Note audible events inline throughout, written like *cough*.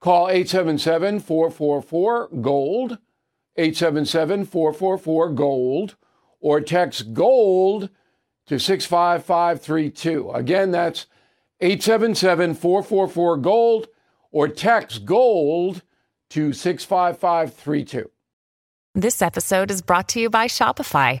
Call 877 444 GOLD, 877 444 GOLD, or text GOLD to 65532. Again, that's 877 444 GOLD, or text GOLD to 65532. This episode is brought to you by Shopify.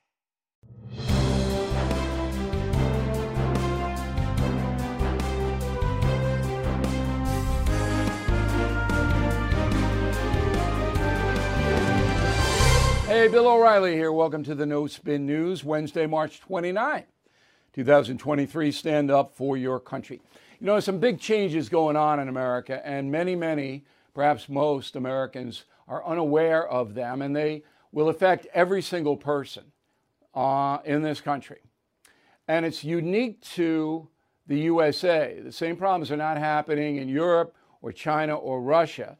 Hey, Bill O'Reilly here. Welcome to the No Spin News, Wednesday, March 29, 2023. Stand up for your country. You know, some big changes going on in America, and many, many, perhaps most Americans are unaware of them, and they will affect every single person uh, in this country. And it's unique to the USA. The same problems are not happening in Europe or China or Russia,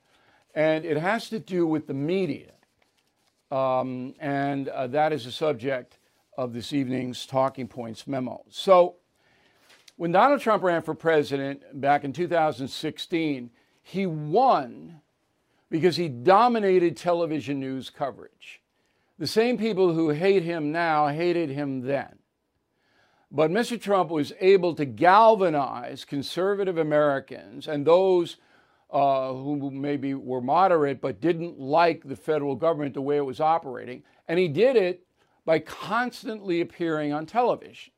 and it has to do with the media. Um, and uh, that is the subject of this evening's Talking Points memo. So, when Donald Trump ran for president back in 2016, he won because he dominated television news coverage. The same people who hate him now hated him then. But Mr. Trump was able to galvanize conservative Americans and those uh, who maybe were moderate but didn't like the federal government the way it was operating. And he did it by constantly appearing on television.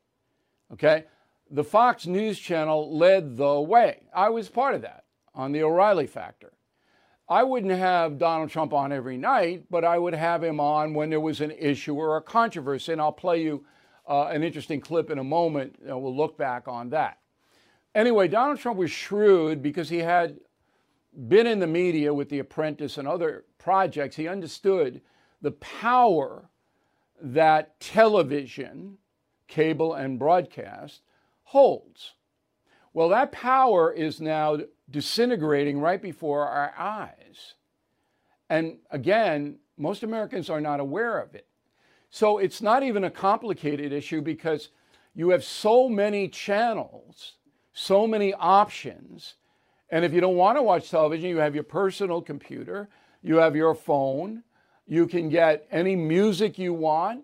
Okay? The Fox News Channel led the way. I was part of that on the O'Reilly Factor. I wouldn't have Donald Trump on every night, but I would have him on when there was an issue or a controversy. And I'll play you uh, an interesting clip in a moment. We'll look back on that. Anyway, Donald Trump was shrewd because he had been in the media with The Apprentice and other projects, he understood the power that television, cable, and broadcast holds. Well, that power is now disintegrating right before our eyes. And again, most Americans are not aware of it. So it's not even a complicated issue because you have so many channels, so many options and if you don't want to watch television, you have your personal computer, you have your phone, you can get any music you want,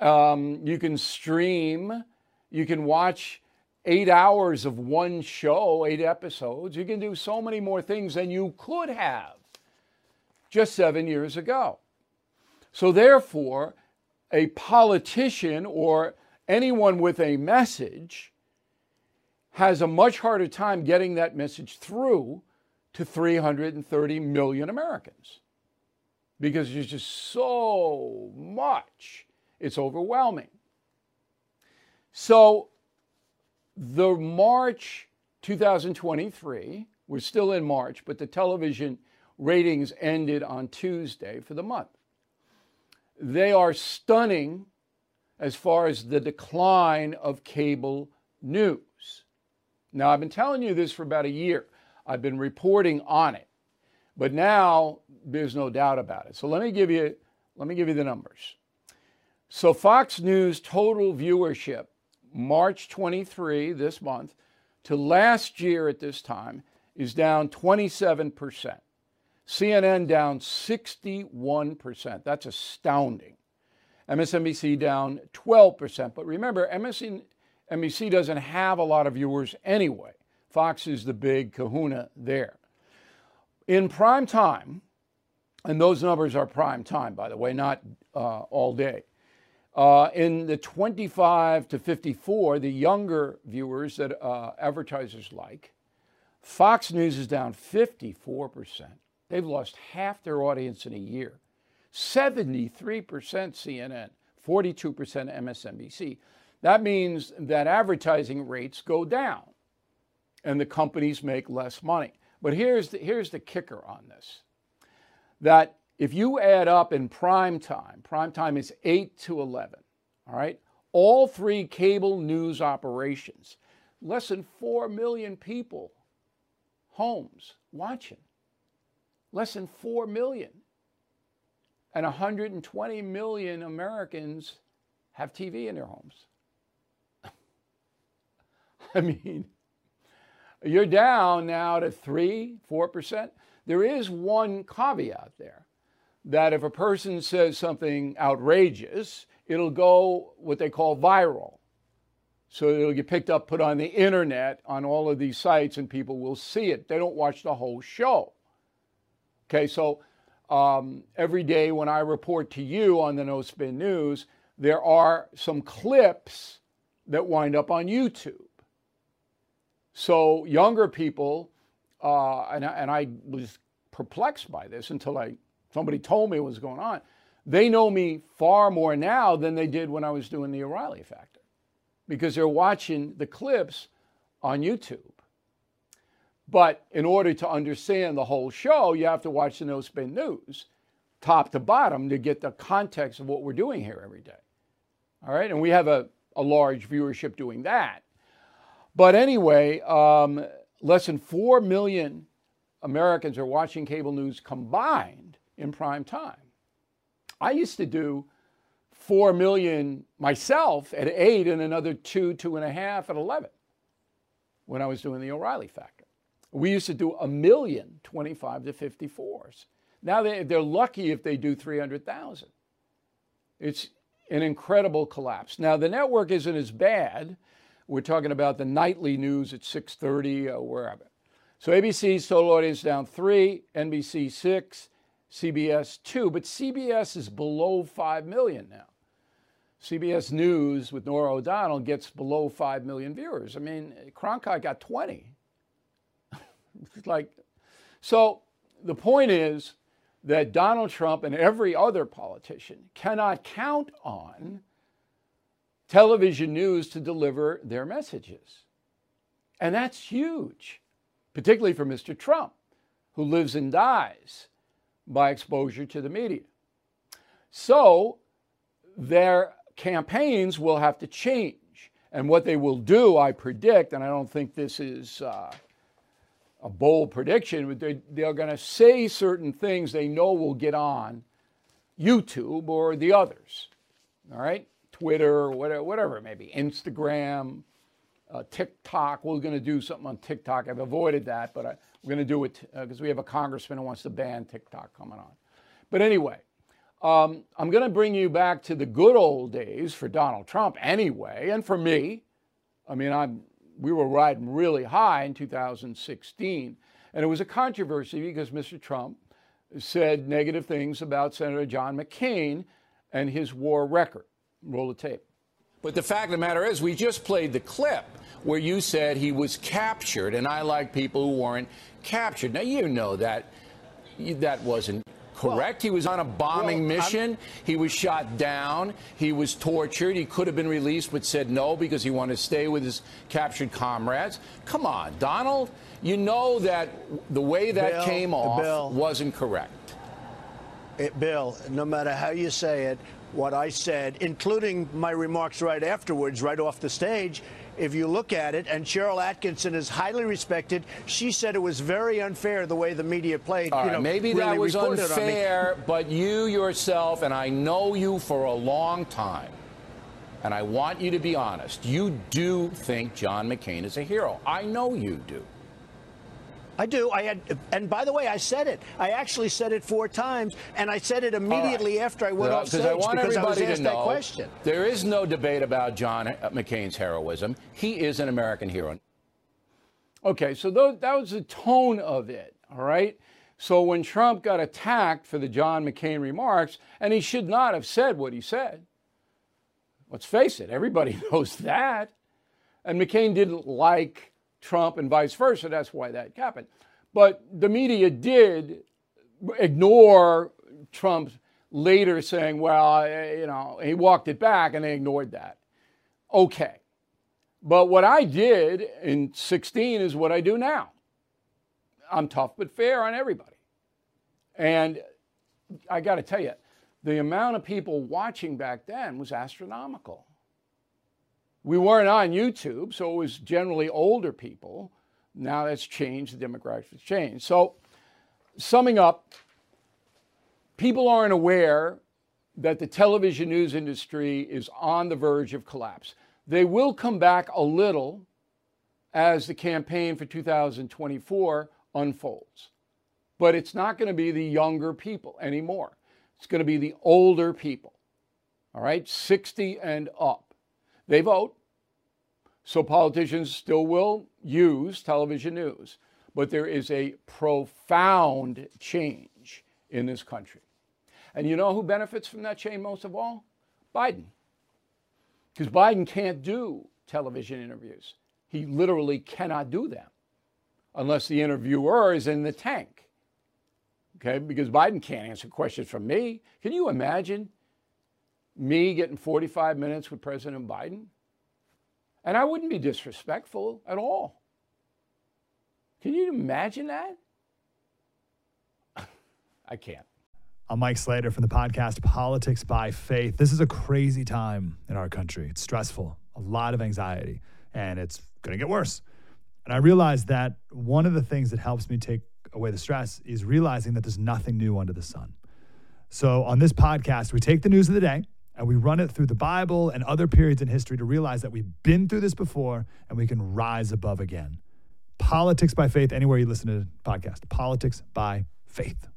um, you can stream, you can watch eight hours of one show, eight episodes. You can do so many more things than you could have just seven years ago. So, therefore, a politician or anyone with a message has a much harder time getting that message through to 330 million Americans because there's just so much. It's overwhelming. So, the March 2023, we're still in March, but the television ratings ended on Tuesday for the month. They are stunning as far as the decline of cable news. Now, I've been telling you this for about a year. I've been reporting on it. But now there's no doubt about it. So let me give you let me give you the numbers. So Fox News total viewership March 23, this month, to last year at this time is down 27%. CNN down 61%. That's astounding. MSNBC down 12%. But remember, MSNBC doesn't have a lot of viewers anyway. Fox is the big kahuna there. In prime time, and those numbers are prime time, by the way, not uh, all day. Uh, in the 25 to 54, the younger viewers that uh, advertisers like, Fox News is down 54%. They've lost half their audience in a year. 73% CNN, 42% MSNBC. That means that advertising rates go down and the companies make less money. But here's the, here's the kicker on this that if you add up in prime time, prime time is 8 to 11, all right? All three cable news operations, less than 4 million people, homes watching. Less than 4 million. And 120 million Americans have TV in their homes. *laughs* I mean, you're down now to 3, 4%. There is one caveat there that if a person says something outrageous, it'll go what they call viral. So it'll get picked up, put on the internet on all of these sites, and people will see it. They don't watch the whole show. Okay, so um, every day when I report to you on the No Spin News, there are some clips that wind up on YouTube. So younger people, uh, and, and I was perplexed by this until I somebody told me what was going on. They know me far more now than they did when I was doing the O'Reilly Factor, because they're watching the clips on YouTube. But in order to understand the whole show, you have to watch the No Spin News, top to bottom, to get the context of what we're doing here every day. All right, and we have a, a large viewership doing that. But anyway, um, less than 4 million Americans are watching cable news combined in prime time. I used to do 4 million myself at 8 and another 2, 2.5 at 11 when I was doing the O'Reilly Factor. We used to do a million 25 to 54s. Now they, they're lucky if they do 300,000. It's an incredible collapse. Now the network isn't as bad we're talking about the nightly news at 6:30 or wherever. So ABC's total audience down three, NBC six, CBS two, but CBS is below five million now. CBS News with Norah O'Donnell gets below five million viewers. I mean, Cronkite got 20. *laughs* like, so the point is that Donald Trump and every other politician cannot count on television news to deliver their messages. And that's huge, particularly for Mr. Trump, who lives and dies by exposure to the media. So their campaigns will have to change. And what they will do, I predict, and I don't think this is uh, a bold prediction, but they, they're going to say certain things they know will get on YouTube or the others. All right? Twitter, whatever, whatever it may be, Instagram, uh, TikTok. We're going to do something on TikTok. I've avoided that, but I, we're going to do it because uh, we have a congressman who wants to ban TikTok coming on. But anyway, um, I'm going to bring you back to the good old days for Donald Trump anyway, and for me. I mean, I'm, we were riding really high in 2016, and it was a controversy because Mr. Trump said negative things about Senator John McCain and his war record. Roll the tape. But the fact of the matter is, we just played the clip where you said he was captured, and I like people who weren't captured. Now, you know that that wasn't correct. Well, he was on a bombing well, mission. I'm... He was shot down. He was tortured. He could have been released, but said no because he wanted to stay with his captured comrades. Come on, Donald. You know that the way that Bill, came off Bill, wasn't correct. It, Bill, no matter how you say it, what I said, including my remarks right afterwards, right off the stage. If you look at it, and Sharyl Attkisson is highly respected, she said it was very unfair the way the media played. All you right, know, maybe really that was unfair, but you yourself, and I know you for a long time, and I want you to be honest. You do think John McCain is a hero. I know you do. I do. I had, and by the way, I said it. I actually said it four times, and I said it immediately right. after I went well, off stage I want because everybody I was asked to know, that question. There is no debate about John McCain's heroism. He is an American hero. Okay, so that was the tone of it. All right. So when Trump got attacked for the John McCain remarks, and he should not have said what he said. Let's face it, everybody *laughs* knows that. And McCain didn't like Trump and vice versa. That's why that happened. But the media did ignore Trump later saying, well, you know, he walked it back and they ignored that. Okay. But what I did in 16 is what I do now. I'm tough but fair on everybody. And I got to tell you, the amount of people watching back then was astronomical. We weren't on YouTube, so it was generally older people. Now that's changed, the demographics have changed. So, summing up, people aren't aware that the television news industry is on the verge of collapse. They will come back a little as the campaign for 2024 unfolds. But it's not going to be the younger people anymore. It's going to be the older people, all right, 60 and up. They vote. So politicians still will use television news. But there is a profound change in this country. And you know who benefits from that change most of all? Biden. Because Biden can't do television interviews. He literally cannot do them unless the interviewer is in the tank. Okay, because Biden can't answer questions from me. Can you imagine me getting 45 minutes with President Biden? And I wouldn't be disrespectful at all. Can you imagine that? *laughs* I can't. I'm Mike Slater from the podcast Politics by Faith. This is a crazy time in our country. It's stressful, a lot of anxiety, and it's going to get worse. And I realized that one of the things that helps me take away the stress is realizing that there's nothing new under the sun. So on this podcast, we take the news of the day and we run it through the Bible and other periods in history to realize that we've been through this before and we can rise above again. Politics by faith, anywhere you listen to the podcast. Politics by faith.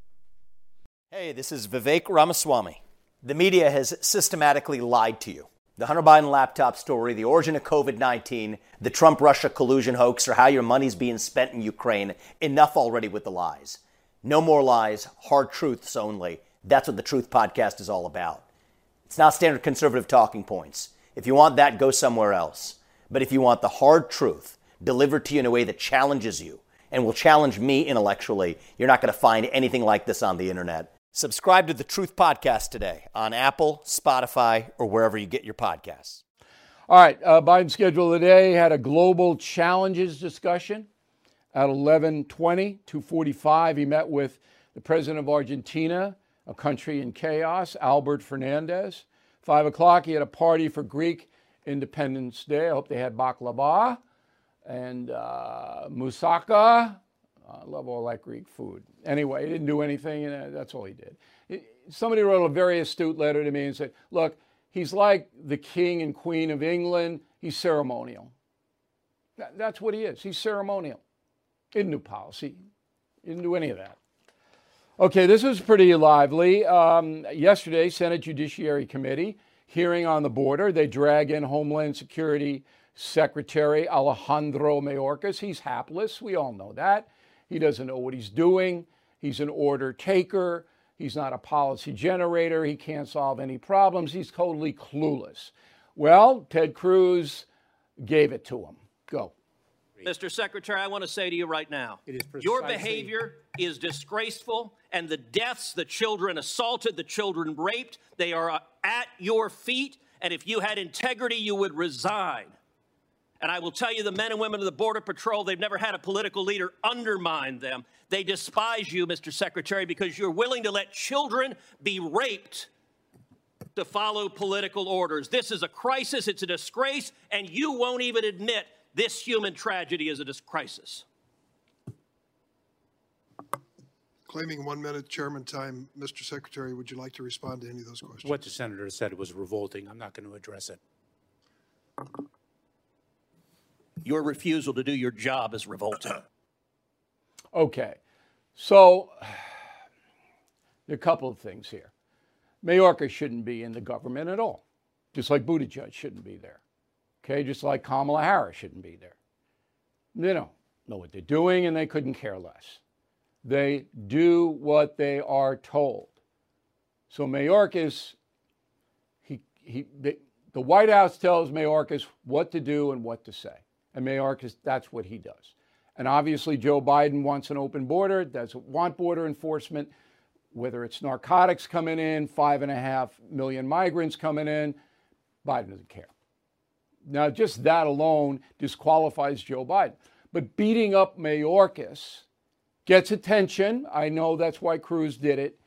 Hey, this is Vivek Ramaswamy. The media has systematically lied to you. The Hunter Biden laptop story, the origin of COVID 19, the Trump Russia collusion hoax, or how your money's being spent in Ukraine. Enough already with the lies. No more lies, hard truths only. That's what the Truth Podcast is all about. It's not standard conservative talking points. If you want that, go somewhere else. But if you want the hard truth delivered to you in a way that challenges you and will challenge me intellectually, you're not going to find anything like this on the internet. Subscribe to the Truth Podcast today on Apple, Spotify, or wherever you get your podcasts. All right, uh, Biden schedule today had a global challenges discussion at 11:20, to 45. He met with the president of Argentina a Country in Chaos, Albert Fernandez. Five o'clock, he had a party for Greek Independence Day. I hope they had baklava and uh, moussaka. I love all that Greek food. Anyway, he didn't do anything, and that's all he did. somebody wrote a very astute letter to me and said, Look, he's like the king and queen of England. He's ceremonial. that's what he is. He's ceremonial. He didn't do policy, he didn't do any of that. Okay, this was pretty lively. Um, yesterday, Senate Judiciary Committee hearing on the border. They drag in Homeland Security Secretary Alejandro Mayorkas. He's hapless. We all know that. He doesn't know what he's doing. He's an order taker. He's not a policy generator. He can't solve any problems. He's totally clueless. Well, Ted Cruz gave it to him. Go. Mr. Secretary, I want to say to you right now your behavior is disgraceful, and the deaths, the children assaulted, the children raped, they are uh, at your feet. And if you had integrity, you would resign. And I will tell you, the men and women of the Border Patrol, they've never had a political leader undermine them. They despise you, Mr. Secretary, because you're willing to let children be raped to follow political orders. This is a crisis, it's a disgrace, and you won't even admit this human tragedy is a crisis. Claiming one minute chairman time, Mr. Secretary, would you like to respond to any of those questions? What the senator said was revolting. I'm not going to address it. Your refusal to do your job is revolting. Okay. So, there are a couple of things here. Mayorkas shouldn't be in the government at all, just like Buttigieg shouldn't be there. Okay, just like Kamala Harris shouldn't be there. They don't know what they're doing and they couldn't care less. They do what they are told. So Mayorkas, he, he, the, the White House tells Mayorkas what to do and what to say. And Mayorkas, that's what he does. And obviously, Joe Biden wants an open border, doesn't want border enforcement, whether it's narcotics coming in, five and a half million migrants coming in, Biden doesn't care. Now, just that alone disqualifies Joe Biden. But beating up Mayorkas gets attention. I know that's why Cruz did it.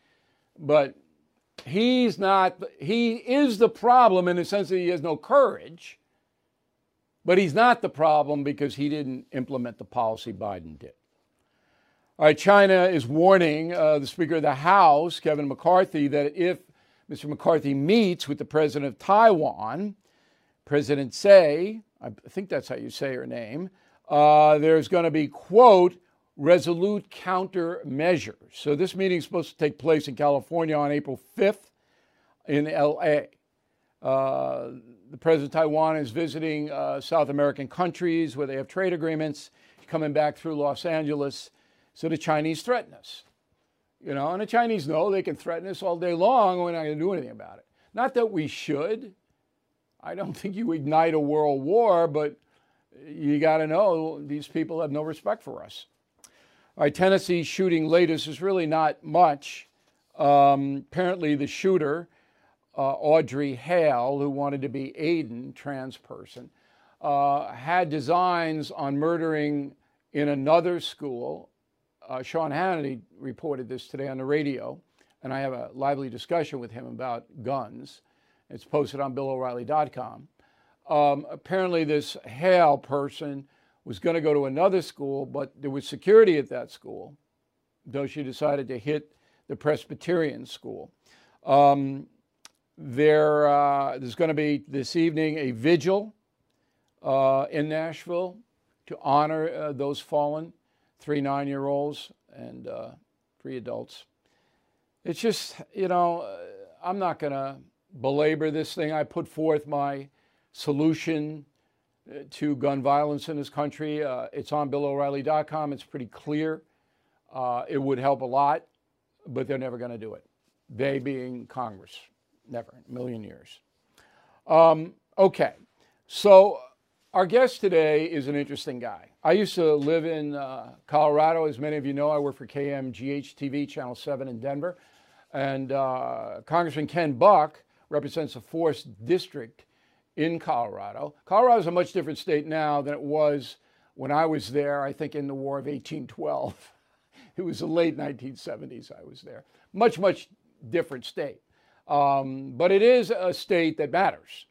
But he's not, he is the problem in the sense that he has no courage. But he's not the problem because he didn't implement the policy Biden did. All right, China is warning uh, the Speaker of the House, Kevin McCarthy, that if Mr. McCarthy meets with the President of Taiwan, President Tsai, I think that's how you say her name, uh, there's going to be, quote, resolute countermeasures. So this meeting is supposed to take place in California on April 5th in LA. Uh, the president of Taiwan is visiting uh, South American countries where they have trade agreements. Coming back through Los Angeles. So the Chinese threaten us. You know, and the Chinese know they can threaten us all day long. We're not going to do anything about it. Not that we should. I don't *laughs* think you ignite a world war, but you got to know these people have no respect for us. All right, Tennessee shooting latest is really not much. Um, apparently, the shooter, uh, Audrey Hale, who wanted to be Aiden, trans person, uh, had designs on murdering in another school. Uh, Sean Hannity reported this today on the radio, and I have a lively discussion with him about guns. It's posted on BillO'Reilly.com. Um, apparently, this Hale person was going to go to another school, but there was security at that school, though she decided to hit the Presbyterian school. Um, there, uh, there's going to be this evening a vigil uh, in Nashville to honor uh, those fallen, three nine year olds and uh, three adults. It's just, you know, I'm not going to belabor this thing. I put forth my solution to gun violence in this country. Uh, it's on BillO'Reilly.com. It's pretty clear. Uh, it would help a lot, but they're never going to do it. They being Congress, never a million years. Um, okay, so our guest today is an interesting guy. I used to live in uh, Colorado. As many of you know, I work for KMGH TV, Channel 7 in Denver. And uh, Congressman Ken Buck represents a fourth district in Colorado. Colorado is a much different state now than it was when I was there, I think in the War of 1812. *laughs* it was the late 1970s I was there. Much, much different state. Um, but it is a state that matters.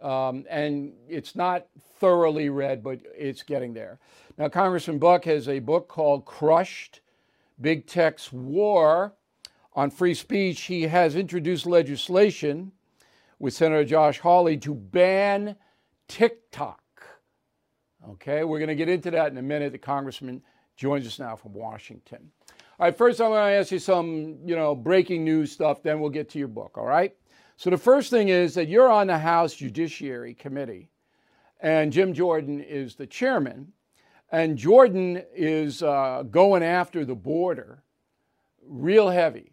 Um, and it's not thoroughly red, but it's getting there. Now, Congressman Buck has a book called Crushed Big Tech's War on Free Speech. He has introduced legislation with Senator Josh Hawley to ban TikTok. Okay, we're going to get into that in a minute. The congressman joins us now from Washington. All right, first I'm going to ask you some, you know, breaking news stuff, then we'll get to your book, all right? So the first thing is that you're on the House Judiciary Committee, and Jim Jordan is the chairman, and Jordan is uh, going after the border real heavy.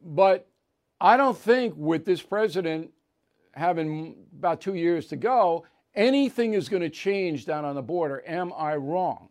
But I don't think with this president having about two years to go, anything is going to change down on the border. Am I wrong?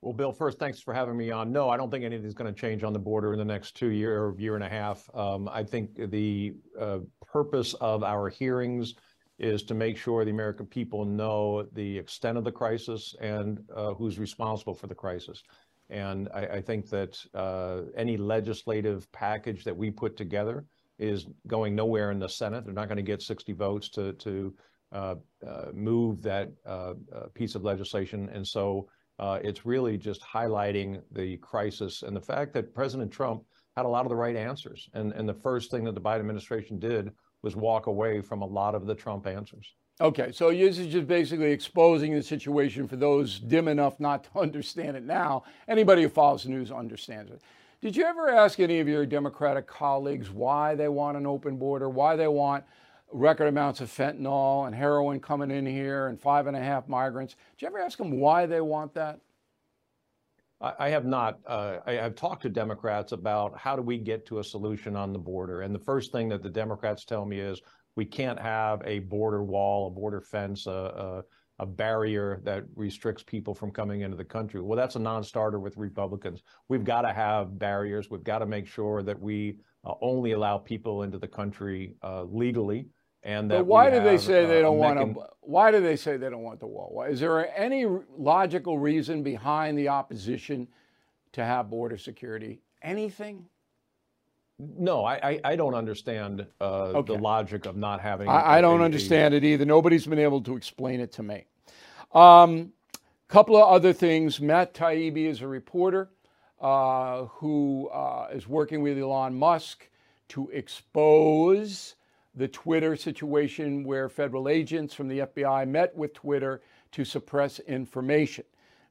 Well, Bill, first, thanks for having me on. No, I don't think anything's going to change on the border in the next two year or year and a half. Um, I think the uh, purpose of our hearings is to make sure the American people know the extent of the crisis and uh, who's responsible for the crisis. And I, I think that uh, any legislative package that we put together is going nowhere in the Senate. They're not going to get 60 votes to to uh, uh, move that uh, uh piece of legislation. And so uh, it's really just highlighting the crisis and the fact that President Trump had a lot of the right answers. And and the first thing that the Biden administration did was walk away from a lot of the Trump answers. Okay, so this is just basically exposing the situation for those dim enough not to *laughs* understand it now. Anybody who follows the news understands it. Did you ever ask any of your Democratic colleagues why they want an open border, why they want record amounts of fentanyl and heroin coming in here and five and a half migrants? Did you ever ask them why they want that? I have not. Uh, I have talked to Democrats about how do we get to a solution on the border. And the first thing that the Democrats tell me is we can't have a border wall, a border fence, a, a, a barrier that restricts people from coming into the country. Well, that's a non-starter with Republicans. We've got to have barriers. We've got to make sure that we uh, only allow people into the country uh, legally. And that but why do they say they uh, don't want to? Why do they say they don't want the wall? Why, is there any logical reason behind the opposition to have border security? Anything? No, I, I, I don't understand uh, Okay. the logic of not having. I, I don't a- a- understand it either. Nobody's been able to explain it to me. Um, couple of other things. Matt Taibbi is a reporter uh, who uh, is working with Elon Musk to expose the Twitter situation where federal agents from the FBI met with Twitter to suppress information.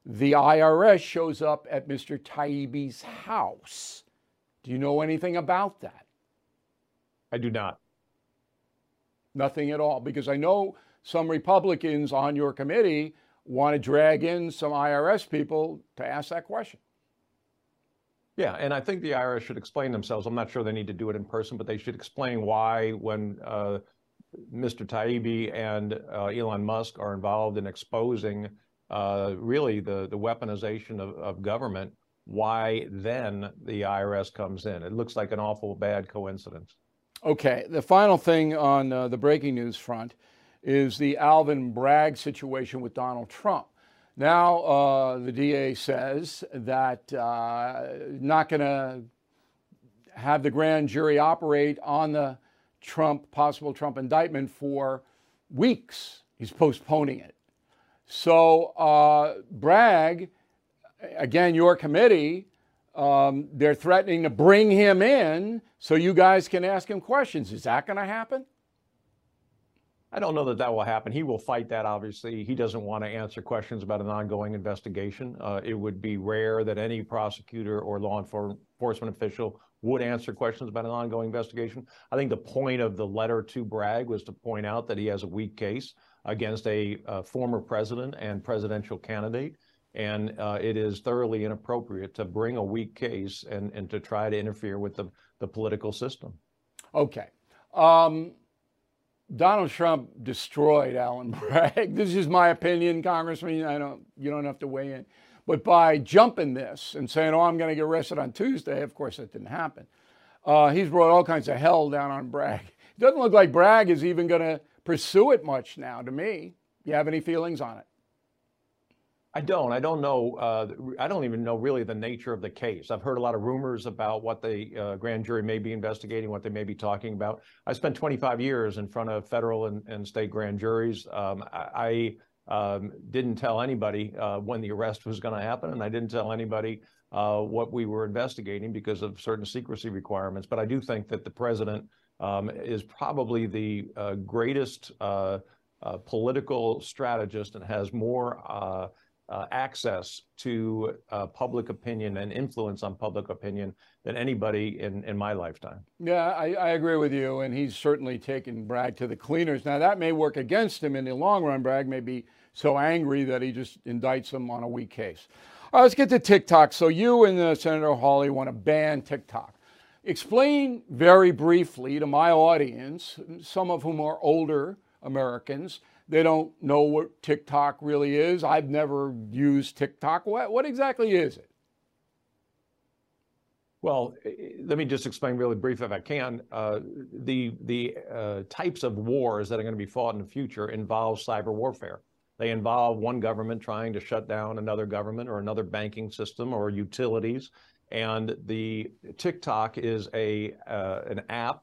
The IRS shows up at Mr. Taibbi's house. Do you know anything about that? I do not. Nothing at all, because I know some Republicans on your committee want to drag in some IRS people to ask that question. Yeah, and I think the IRS should explain themselves. I'm not sure they need to do it in person, but they should explain why when uh, Mr. Taibbi and uh, Elon Musk are involved in exposing uh, really the, the weaponization of, of government, why then the IRS comes in. It looks like an awful bad coincidence. Okay, the final thing on uh, the breaking news front is the Alvin Bragg situation with Donald Trump. Now, uh, the DA says that uh, not going to have the grand jury operate on the Trump possible Trump indictment for weeks. He's postponing it. So uh, Bragg, again, your committee, um, they're threatening to bring him in so you guys can ask him questions. Is that going to happen? I don't know that that will happen. He will fight that, obviously. He doesn't want to answer questions about an ongoing investigation. Uh, it would be rare that any prosecutor or law enforcement official would answer questions about an ongoing investigation. I think the point of the letter to Bragg was to point out that he has a weak case against a former president and presidential candidate. And uh, it is thoroughly inappropriate to bring a weak case and, and to try to interfere with the, the political system. Okay. Um, Donald Trump destroyed Alvin *laughs* Bragg. This is my opinion, Congressman. I don't. You don't have to weigh in. But by jumping this and saying, "Oh, I'm going to get arrested on Tuesday," of course that didn't happen. Uh, he's brought all kinds of hell down on Bragg. It doesn't look like Bragg is even going to pursue it much now. To me, you have any feelings on it? I don't. I don't know. Uh, I don't even know really the nature of the case. I've heard a lot of rumors about what the uh, grand jury may be investigating, what they may be talking about. I spent 25 years in front of federal and, and state grand juries. Um, I, I um, didn't tell anybody uh, when the arrest was going to happen, and I didn't tell anybody uh, what we were investigating because of certain secrecy requirements. But I do think that the president um, is probably the uh, greatest uh, political strategist and has more uh, access to uh, public opinion and influence on public opinion than anybody in, in my lifetime. Yeah, I, I, agree with you. And he's certainly taken Bragg to the cleaners. Now, that may work against him in the long run. Bragg may be so angry that he just indicts him on a weak case. All right, let's get to TikTok. So, you and uh, Senator Hawley want to ban TikTok. Explain very briefly to my audience, some of whom are older Americans, they don't know what TikTok really is. I've never used TikTok. What, what exactly is it? Well, let me just explain really brief if I can. Uh, the the uh, types of wars that are going to be fought in the future involve cyber warfare. They involve one government trying to shut down another government or another banking system or utilities. And the TikTok is a uh, an app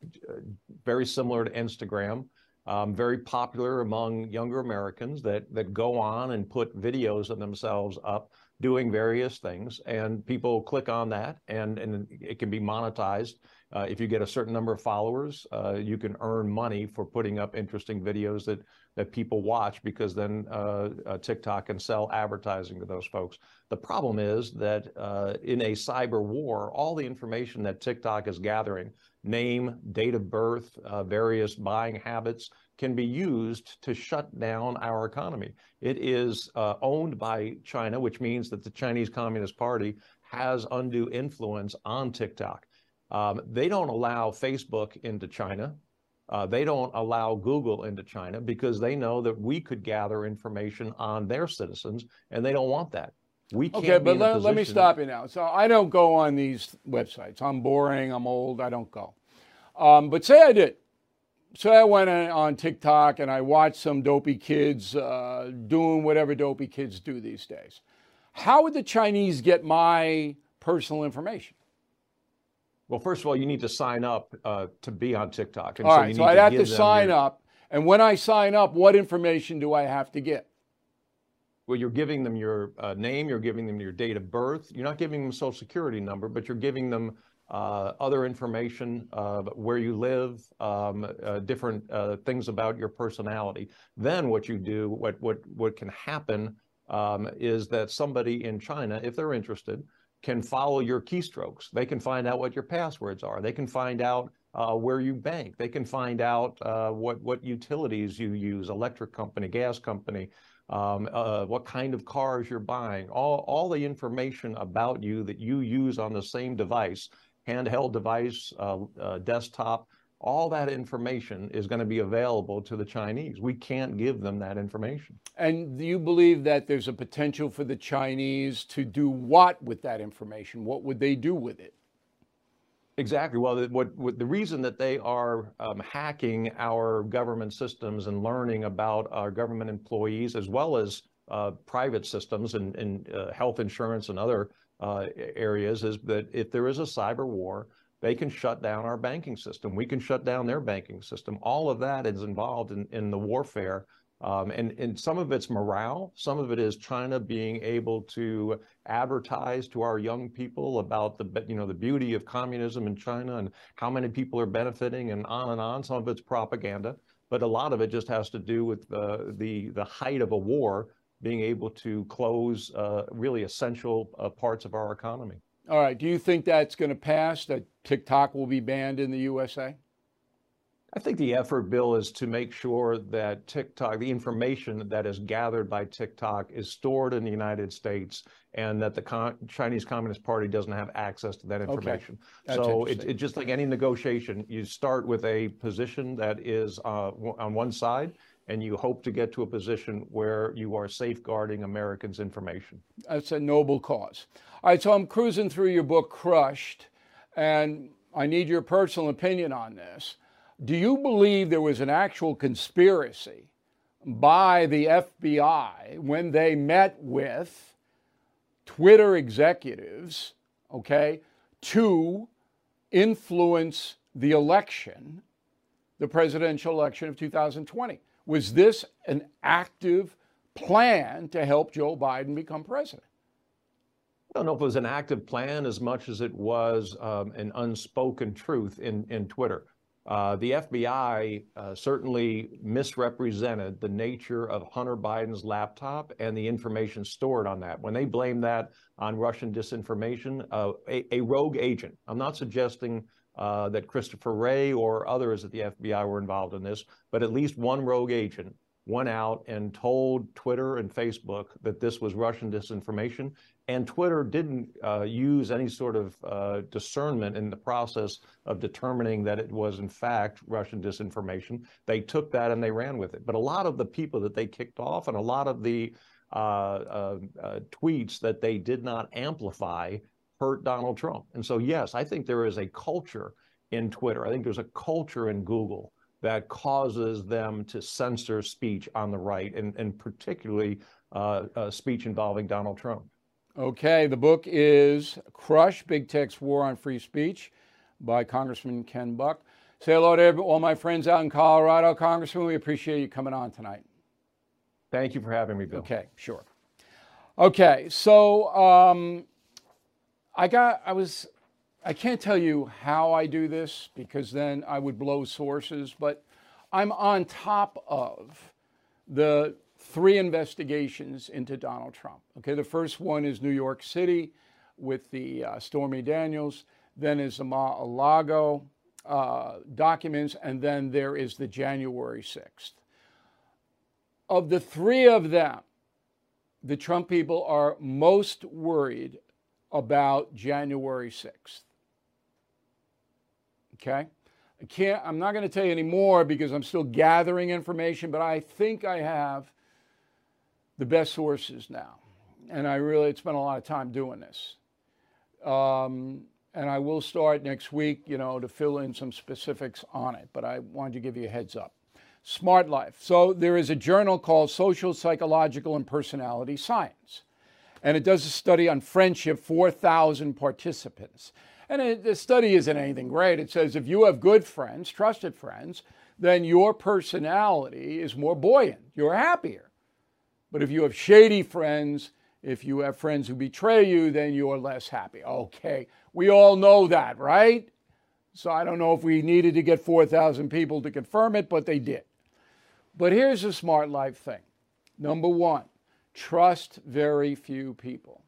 very similar to Instagram, um, very popular among younger Americans that that go on and put videos of themselves up doing various things, and people click on that, and, and it can be monetized. Uh, if you get a certain number of followers, uh, you can earn money for putting up interesting videos that that people watch because then uh, uh TikTok can sell advertising to those folks. The problem is that uh, in a cyber war, all the information that TikTok is gathering, name, date of birth, uh, various buying habits, can be used to shut down our economy. It is uh, owned by China, which means that the Chinese Communist Party has undue influence on TikTok. Um, they don't allow Facebook into China. Uh, they don't allow Google into China because they know that we could gather information on their citizens, and they don't want that. We can't okay, but let, let me stop you now. So I don't go on these websites. I'm boring. I'm old. I don't go. Um, but say I did so I went on TikTok and I watched some dopey kids uh, doing whatever dopey kids do these days. How would the Chinese get my personal information? Well, first of all, you need to sign up uh, to be on TikTok. And all so right, so I'd have to sign your... up. And when I sign up, what information do I have to get? Well, you're giving them your uh, name, you're giving them your date of birth. You're not giving them social security number, but you're giving them uh, other information, uh, where you live, um, uh, different things about your personality. Then what you do, what what what can happen um, is that somebody in China, if they're interested, can follow your keystrokes. They can find out what your passwords are. They can find out uh, where you bank. They can find out uh, what what utilities you use, electric company, gas company, um, uh, what kind of cars you're buying. All all the information about you that you use on the same device handheld device, uh, uh, desktop, all that information is going to be available to the Chinese. We can't give them that information. And do you believe that there's a potential for the Chinese to do what with that information? What would they do with it? Exactly. Well, what, what, the reason that they are um, hacking our government systems and learning about our government employees as well as uh, private systems and, and uh, health insurance and other uh, areas is that if there is a cyber war, they can shut down our banking system. We can shut down their banking system. All of that is involved in, in the warfare. Um, and, and some of it's morale, some of it is China being able to advertise to our young people about the you know the beauty of communism in China and how many people are benefiting and on and on. Some of it's propaganda, but a lot of it just has to do with uh, the the height of a war being able to close uh, really essential uh, parts of our economy. All right. Do you think that's going to pass, that TikTok will be banned in the USA? I think the effort, Bill, is to make sure that TikTok, the information that is gathered by TikTok is stored in the United States and that the Con- Chinese Communist Party doesn't have access to that information. Okay. So it's it, just like any negotiation, you start with a position that is uh, on one side and you hope to get to a position where you are safeguarding Americans' information. That's a noble cause. All right, so I'm cruising through your book, Crushed, and I need your personal opinion on this. Do you believe there was an actual conspiracy by the FBI when they met with Twitter executives, okay, to influence the election, the presidential election of 2020? Was this an active plan to help Joe Biden become president? I don't know if it was an active plan as much as it was um, an unspoken truth in, in Twitter. Uh, the FBI uh, certainly misrepresented the nature of Hunter Biden's laptop and the information stored on that. When they blamed that on Russian disinformation, uh, a, a, rogue agent, I'm not suggesting uh, that Christopher Wray or others at the FBI were involved in this, but at least one rogue agent went out and told Twitter and Facebook that this was Russian disinformation. And Twitter didn't uh, use any sort of uh, discernment in the process of determining that it was, in fact, Russian disinformation. They took that and they ran with it. But a lot of the people that they kicked off and a lot of the uh, uh, uh tweets that they did not amplify hurt Donald Trump. And so, yes, I think there is a culture in Twitter. I think there's a culture in Google that causes them to censor speech on the right, and, and particularly uh, speech involving Donald Trump. Okay, the book is Crush Big Tech's War on Free Speech by Congressman Ken Buck. Say hello to all my friends out in Colorado, Congressman. We appreciate you coming on tonight. Thank you for having me, Bill. Okay, sure. Okay, so um, I got, I was, I can't tell you how I do this because then I would blow sources, but I'm on top of the three investigations into Donald Trump. Okay, the first one is New York City with the uh, Stormy Daniels, then is the Mar-a-Lago uh, documents, and then there is the January 6th. Of the three of them, the Trump people are most worried about January 6th. Okay? I can't, I'm not going to tell you any more because I'm still gathering information, but I think I have the best sources now. And I really spent a lot of time doing this. Um, and I will start next week, you know, to fill in some specifics on it, but I wanted to give you a heads up. Smart Life. So there is a journal called Social, Psychological, and Personality Science, and it does a study on friendship, 4,000 participants. And it, the study isn't anything great. It says if you have good friends, trusted friends, then your personality is more buoyant. You're happier. But if you have shady friends, if you have friends who betray you, then you're less happy. Okay, we all know that, right? So I don't know if we needed to get 4,000 people to confirm it, but they did. But here's a smart life thing. Number one, trust very few people.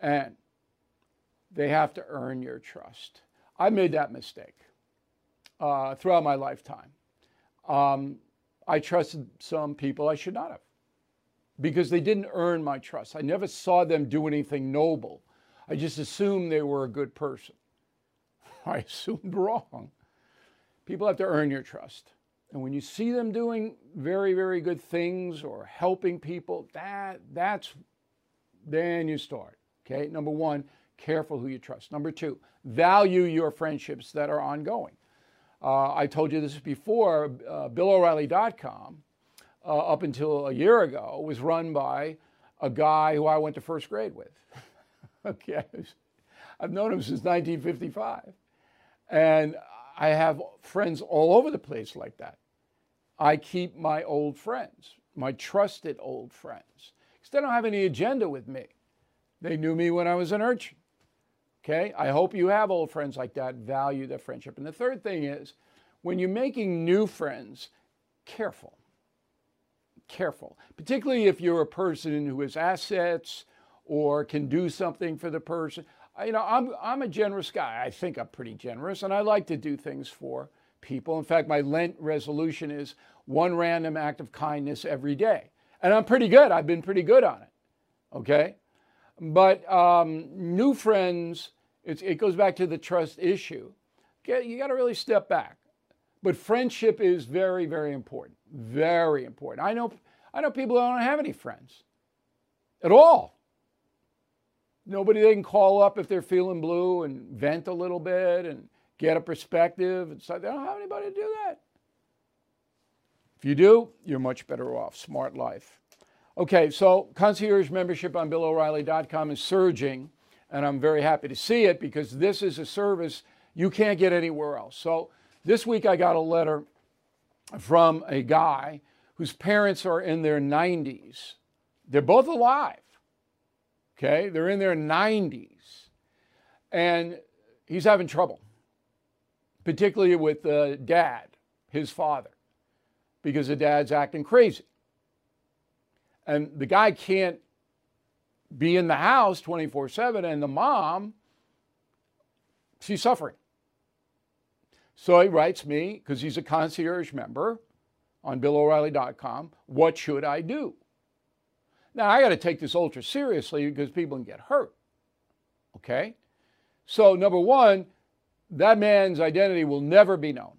And they have to earn your trust. I made that mistake uh, throughout my lifetime. Um, I trusted some people I should not have because they didn't earn my trust. I never saw them do anything noble. I just assumed they were a good person. *laughs* I assumed wrong. People have to earn your trust. And when you see them doing very, very good things or helping people, that that's then you start. Okay. Number one, careful who you trust. Number two, value your friendships that are ongoing. Uh, I told you this before. Uh, BillO'Reilly.com, uh, up until a year ago, was run by a guy who I went to first grade with. *laughs* okay, I've known him since 1955, and I have friends all over the place like that. I keep my old friends, my trusted old friends, because they don't have any agenda with me. They knew me when I was an urchin. Okay, I hope you have old friends like that, value their friendship. And the third thing is when you're making new friends, careful. Careful, particularly if you're a person who has assets or can do something for the person. You know, I'm, I'm a generous guy. I think I'm pretty generous, and I like to do things for people. In fact, my Lent resolution is one random act of kindness every day. And I'm pretty good. I've been pretty good on it. Okay? But um, new friends, it goes back to the trust issue. Okay, you got to really step back. But friendship is very, very important. Very important. I know, I know people who don't have any friends at all. Nobody they can call up if they're feeling blue and vent a little bit and get a perspective. And so they don't have anybody to do that. If you do, you're much better off. Smart life. Okay, so concierge membership on BillO'Reilly.com is surging, and I'm very happy to see it because this is a service you can't get anywhere else. So this week I got a letter from a guy whose parents are in their 90s. They're both alive. Okay, they're in their 90s. And he's having trouble, particularly with the dad, his father, because the dad's acting crazy and the guy can't be in the house 24 7 and the mom she's suffering so he writes me because he's a concierge member on billoreilly.com what should i do? Now i got to take this ultra seriously because people can get hurt okay? So number one that man's identity will never be known.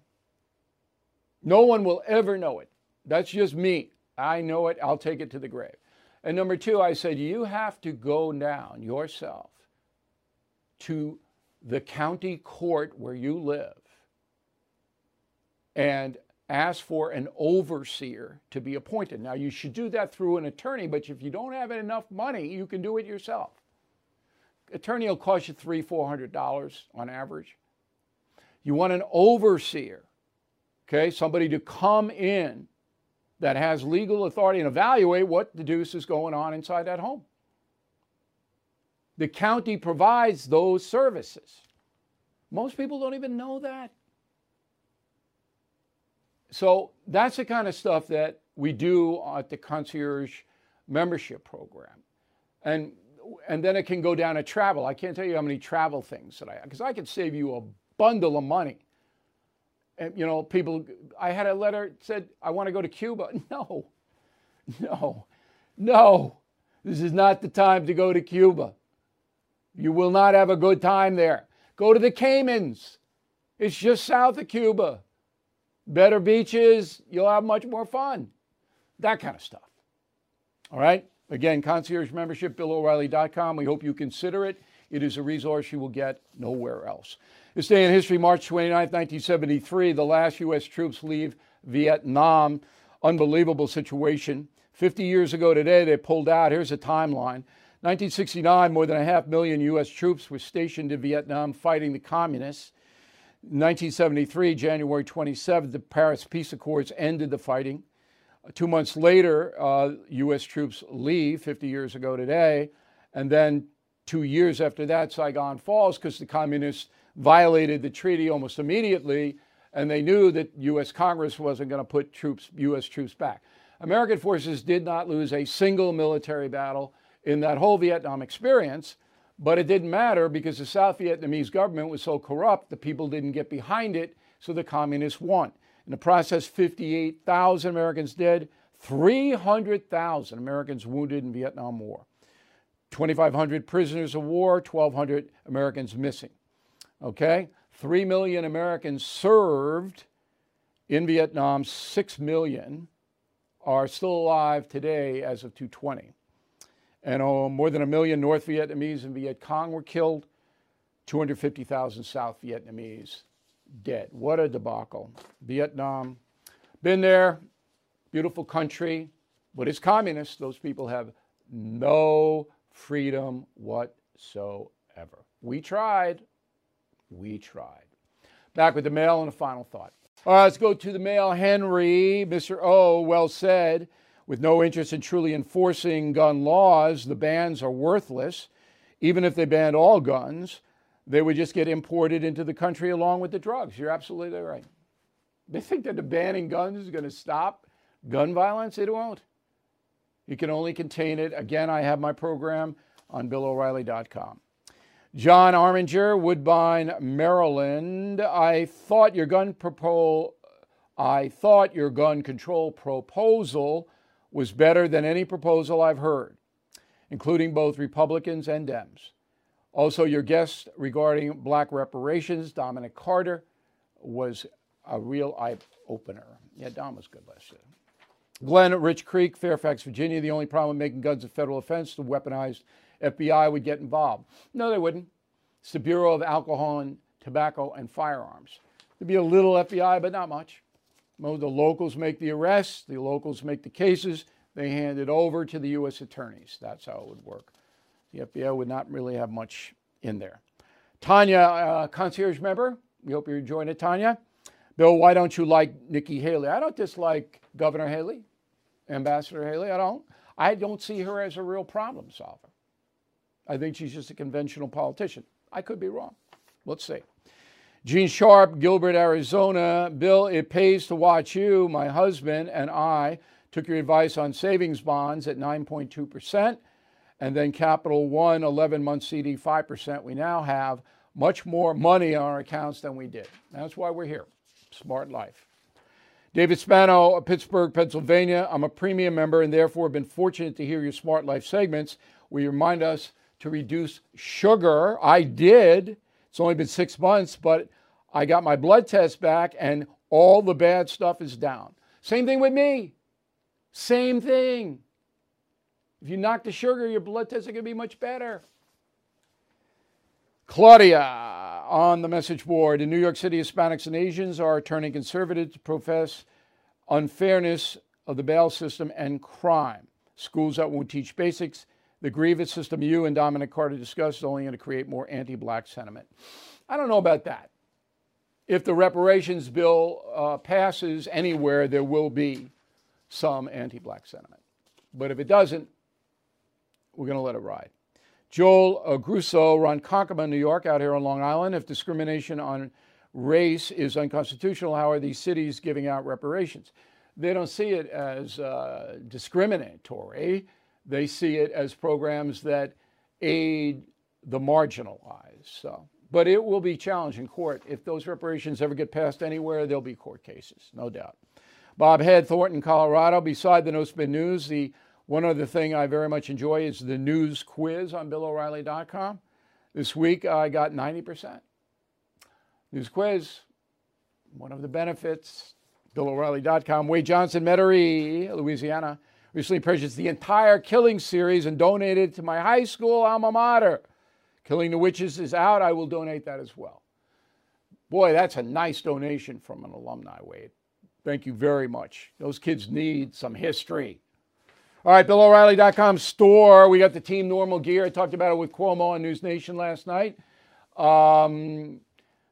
No one will ever know it. That's just me. I know it. I'll take it to the grave. And number two, I said, you have to go down yourself to the county court where you live and ask for an overseer to be appointed. Now, you should do that through an attorney, but if you don't have enough money, you can do it yourself. Attorney will cost you three, four hundred dollars on average. You want an overseer, okay, somebody to come in that has legal authority and evaluate what the deuce is going on inside that home. The county provides those services. Most people don't even know that. So that's the kind of stuff that we do at the concierge membership program. And and then it can go down to travel. I can't tell you how many travel things that I because I could save you a bundle of money. And you know, people I had a letter said I want to go to Cuba. *laughs* No. No. No. This is not the time to go to Cuba. You will not have a good time there. Go to the Caymans. It's just south of Cuba. Better beaches, you'll have much more fun. That kind of stuff. All right? Again, concierge membership, BillO'Reilly.com. We hope you consider it. It is a resource you will get nowhere else. This day in history, March 29, 1973, the last U.S. troops leave Vietnam. Unbelievable situation. 50 years ago today, they pulled out. Here's a timeline. 1969, more than a half million U.S. troops were stationed in Vietnam fighting the communists. 1973, January 27th, the Paris Peace Accords ended the fighting. Two months later, uh, U.S. troops leave 50 years ago today. And then two years after that, Saigon falls because the communists violated the treaty almost immediately. And they knew that U.S. Congress wasn't going to put troops, U.S. troops back. American forces did not lose a single military battle in that whole Vietnam experience. But it didn't matter because the South Vietnamese government was so corrupt, the people didn't get behind it, so the communists won. In the process, 58,000 Americans dead, 300,000 Americans wounded in Vietnam War, 2,500 prisoners of war, 1,200 Americans missing. Okay? 3 million Americans served in Vietnam, 6 million are still alive today as of 220 and oh, more than a million North Vietnamese and Viet Cong were killed, 250,000 South Vietnamese dead. What a debacle. Vietnam, been there, beautiful country, but it's communist. Those people have no freedom whatsoever. We tried. We tried. Back with the mail and a final thought. All right, let's go to the mail. Henry, Mr. O, well said. With no interest in truly enforcing gun laws, the bans are worthless. Even if they banned all guns, they would just get imported into the country along with the drugs. You're absolutely right. They think that the banning guns is going to stop gun violence. It won't. You can only contain it. Again, I have my program on BillO'Reilly.com. John Arminger, Woodbine, Maryland. I thought your gun propo- I thought your gun control proposal was better than any proposal I've heard, including both Republicans and Dems. Also, your guest regarding black reparations, Dominic Carter, was a real eye opener. Yeah, Dom was good last year. Glenn Rich Creek, Fairfax, Virginia. The only problem with making guns a federal offense, the weaponized FBI would get involved. No, they wouldn't. It's the Bureau of Alcohol and Tobacco and Firearms. There'd be a little FBI, but not much. The locals make the arrests, the locals make the cases, they hand it over to the U.S. attorneys. That's how it would work. The FBI would not really have much in there. Tanya, uh, concierge member, we hope you're enjoying it, Tanya. Bill, why don't you like Nikki Haley? I don't dislike Governor Haley, Ambassador Haley. I don't. I don't see her as a real problem solver. I think she's just a conventional politician. I could be wrong. Let's see. Gene Sharp, Gilbert, Arizona. Bill, it pays to watch you. My husband and I took your advice on savings bonds at 9.2%, and then Capital One 11 month CD 5%. We now have much more money on our accounts than we did. That's why we're here. Smart life. David Spano, Pittsburgh, Pennsylvania. I'm a premium member and therefore have been fortunate to hear your Smart Life segments you remind us to reduce sugar. I did. It's only been six months, but I got my blood test back and all the bad stuff is down. Same thing with me. Same thing. If you knock the sugar, your blood tests are going to be much better. Claudia on the message board. In New York City, Hispanics and Asians are turning conservative to profess unfairness of the bail system and crime. Schools that won't teach basics the grievance system you and Dominic Carter discussed is only going to create more anti black sentiment. I don't know about that. If the reparations bill uh, passes anywhere, there will be some anti black sentiment. But if it doesn't, we're going to let it ride. Joel Grusso, Ronkonkoma, New York, out here on Long Island. If discrimination on race is unconstitutional, how are these cities giving out reparations? They don't see it as uh, discriminatory. They see it as programs that aid the marginalized. So, but it will be challenged in court. If those reparations ever get passed anywhere, there'll be court cases, no doubt. Bob Head, Thornton, Colorado. Beside the No Spin News, the one other thing I very much enjoy is the news quiz on BillO'Reilly.com. This week I got 90%. News quiz, one of the benefits, BillO'Reilly.com. Wade Johnson, Metairie, Louisiana, recently purchased the entire Killing series and donated it to my high school alma mater. Killing the Witches is out. I will donate that as well. Boy, that's a nice donation from an alumni, Wade. Thank you very much. Those kids need some history. All right, BillO'Reilly.com store. We got the Team Normal gear. I talked about it with Cuomo on News Nation last night. Um,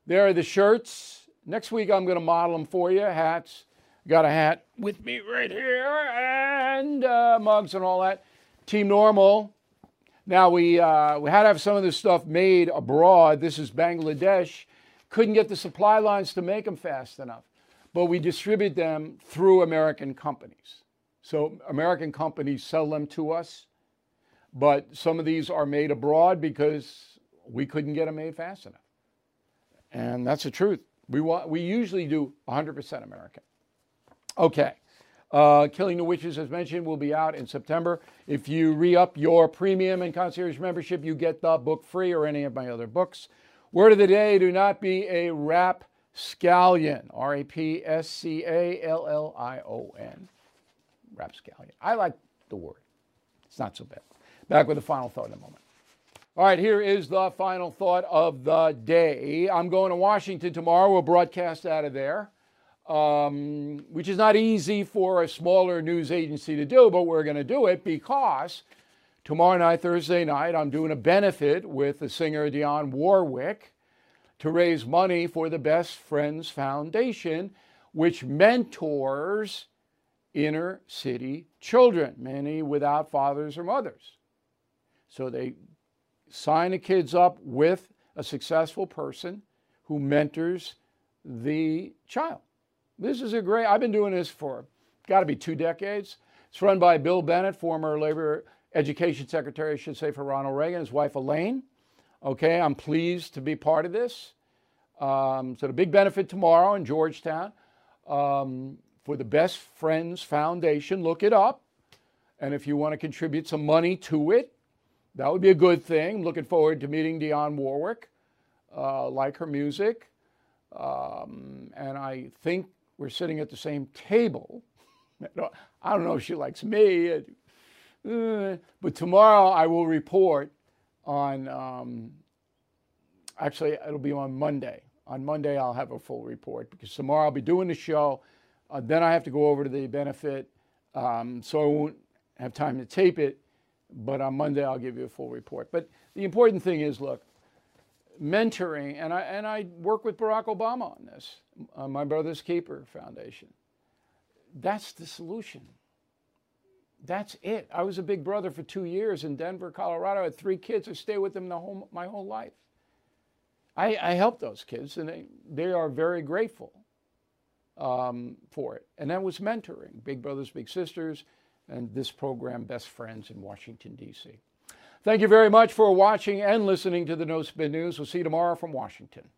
there are the shirts. Next week, I'm going to model them for you. Hats. Got a hat with me right here, and uh, mugs and all that. Team Normal. Now we uh, we had to have some of this stuff made abroad. This is Bangladesh. Couldn't get the supply lines to make them fast enough, but we distribute them through American companies. So American companies sell them to us, but some of these are made abroad because we couldn't get them made fast enough. And that's the truth. We, want, we usually do 100% American. Okay. Uh, Killing the Witches, as mentioned, will be out in September. If you re up your premium and concierge membership, you get the book free or any of my other books. Word of the day do not be a rap rapscallion. R A P S C A L L I O N rapscallion. I like the word. It's not so bad. Back with the final thought in a moment. All right, here is the final thought of the day. I'm going to Washington tomorrow. We'll broadcast out of there, um, which is not easy for a smaller news agency to do, but we're going to do it because tomorrow night, Thursday night, I'm doing a benefit with the singer Dionne Warwick to raise money for the Best Friends Foundation, which mentors inner city children, many without fathers or mothers. So they sign the kids up with a successful person who mentors the child. This is a great, I've been doing this for got to be two decades. It's run by Bill Bennett, former Labor Education Secretary, I should say, for Ronald Reagan, his wife Elaine. Okay, I'm pleased to be part of this. Um, so the big benefit tomorrow in Georgetown. Um, for the Best Friends Foundation. Look it up. And if you want to contribute some money to it, that would be a good thing. I'm looking forward to meeting Dionne Warwick. Uh, like her music. Um, and I think we're sitting at the same table. *laughs* I don't know if she likes me. Uh, but tomorrow I will report on, um, actually, it'll be on Monday. On Monday, I'll have a full report because tomorrow I'll be doing the show. Uh, then I have to go over to the benefit, um, so I won't have time to tape it. But on Monday, I'll give you a full report. But the important thing is, look, mentoring, and I and I work with Barack Obama on this, uh, my brother's keeper foundation. That's the solution. That's it. I was a big brother for two years in Denver, Colorado. I had three kids. I stayed with them the whole, my whole life. I, I helped those kids, and they, they are very grateful um, for it. And that was mentoring Big Brothers, Big Sisters, and this program, Best Friends in Washington, D.C. Thank you very much for watching and listening to the No Spin News. We'll see you tomorrow from Washington.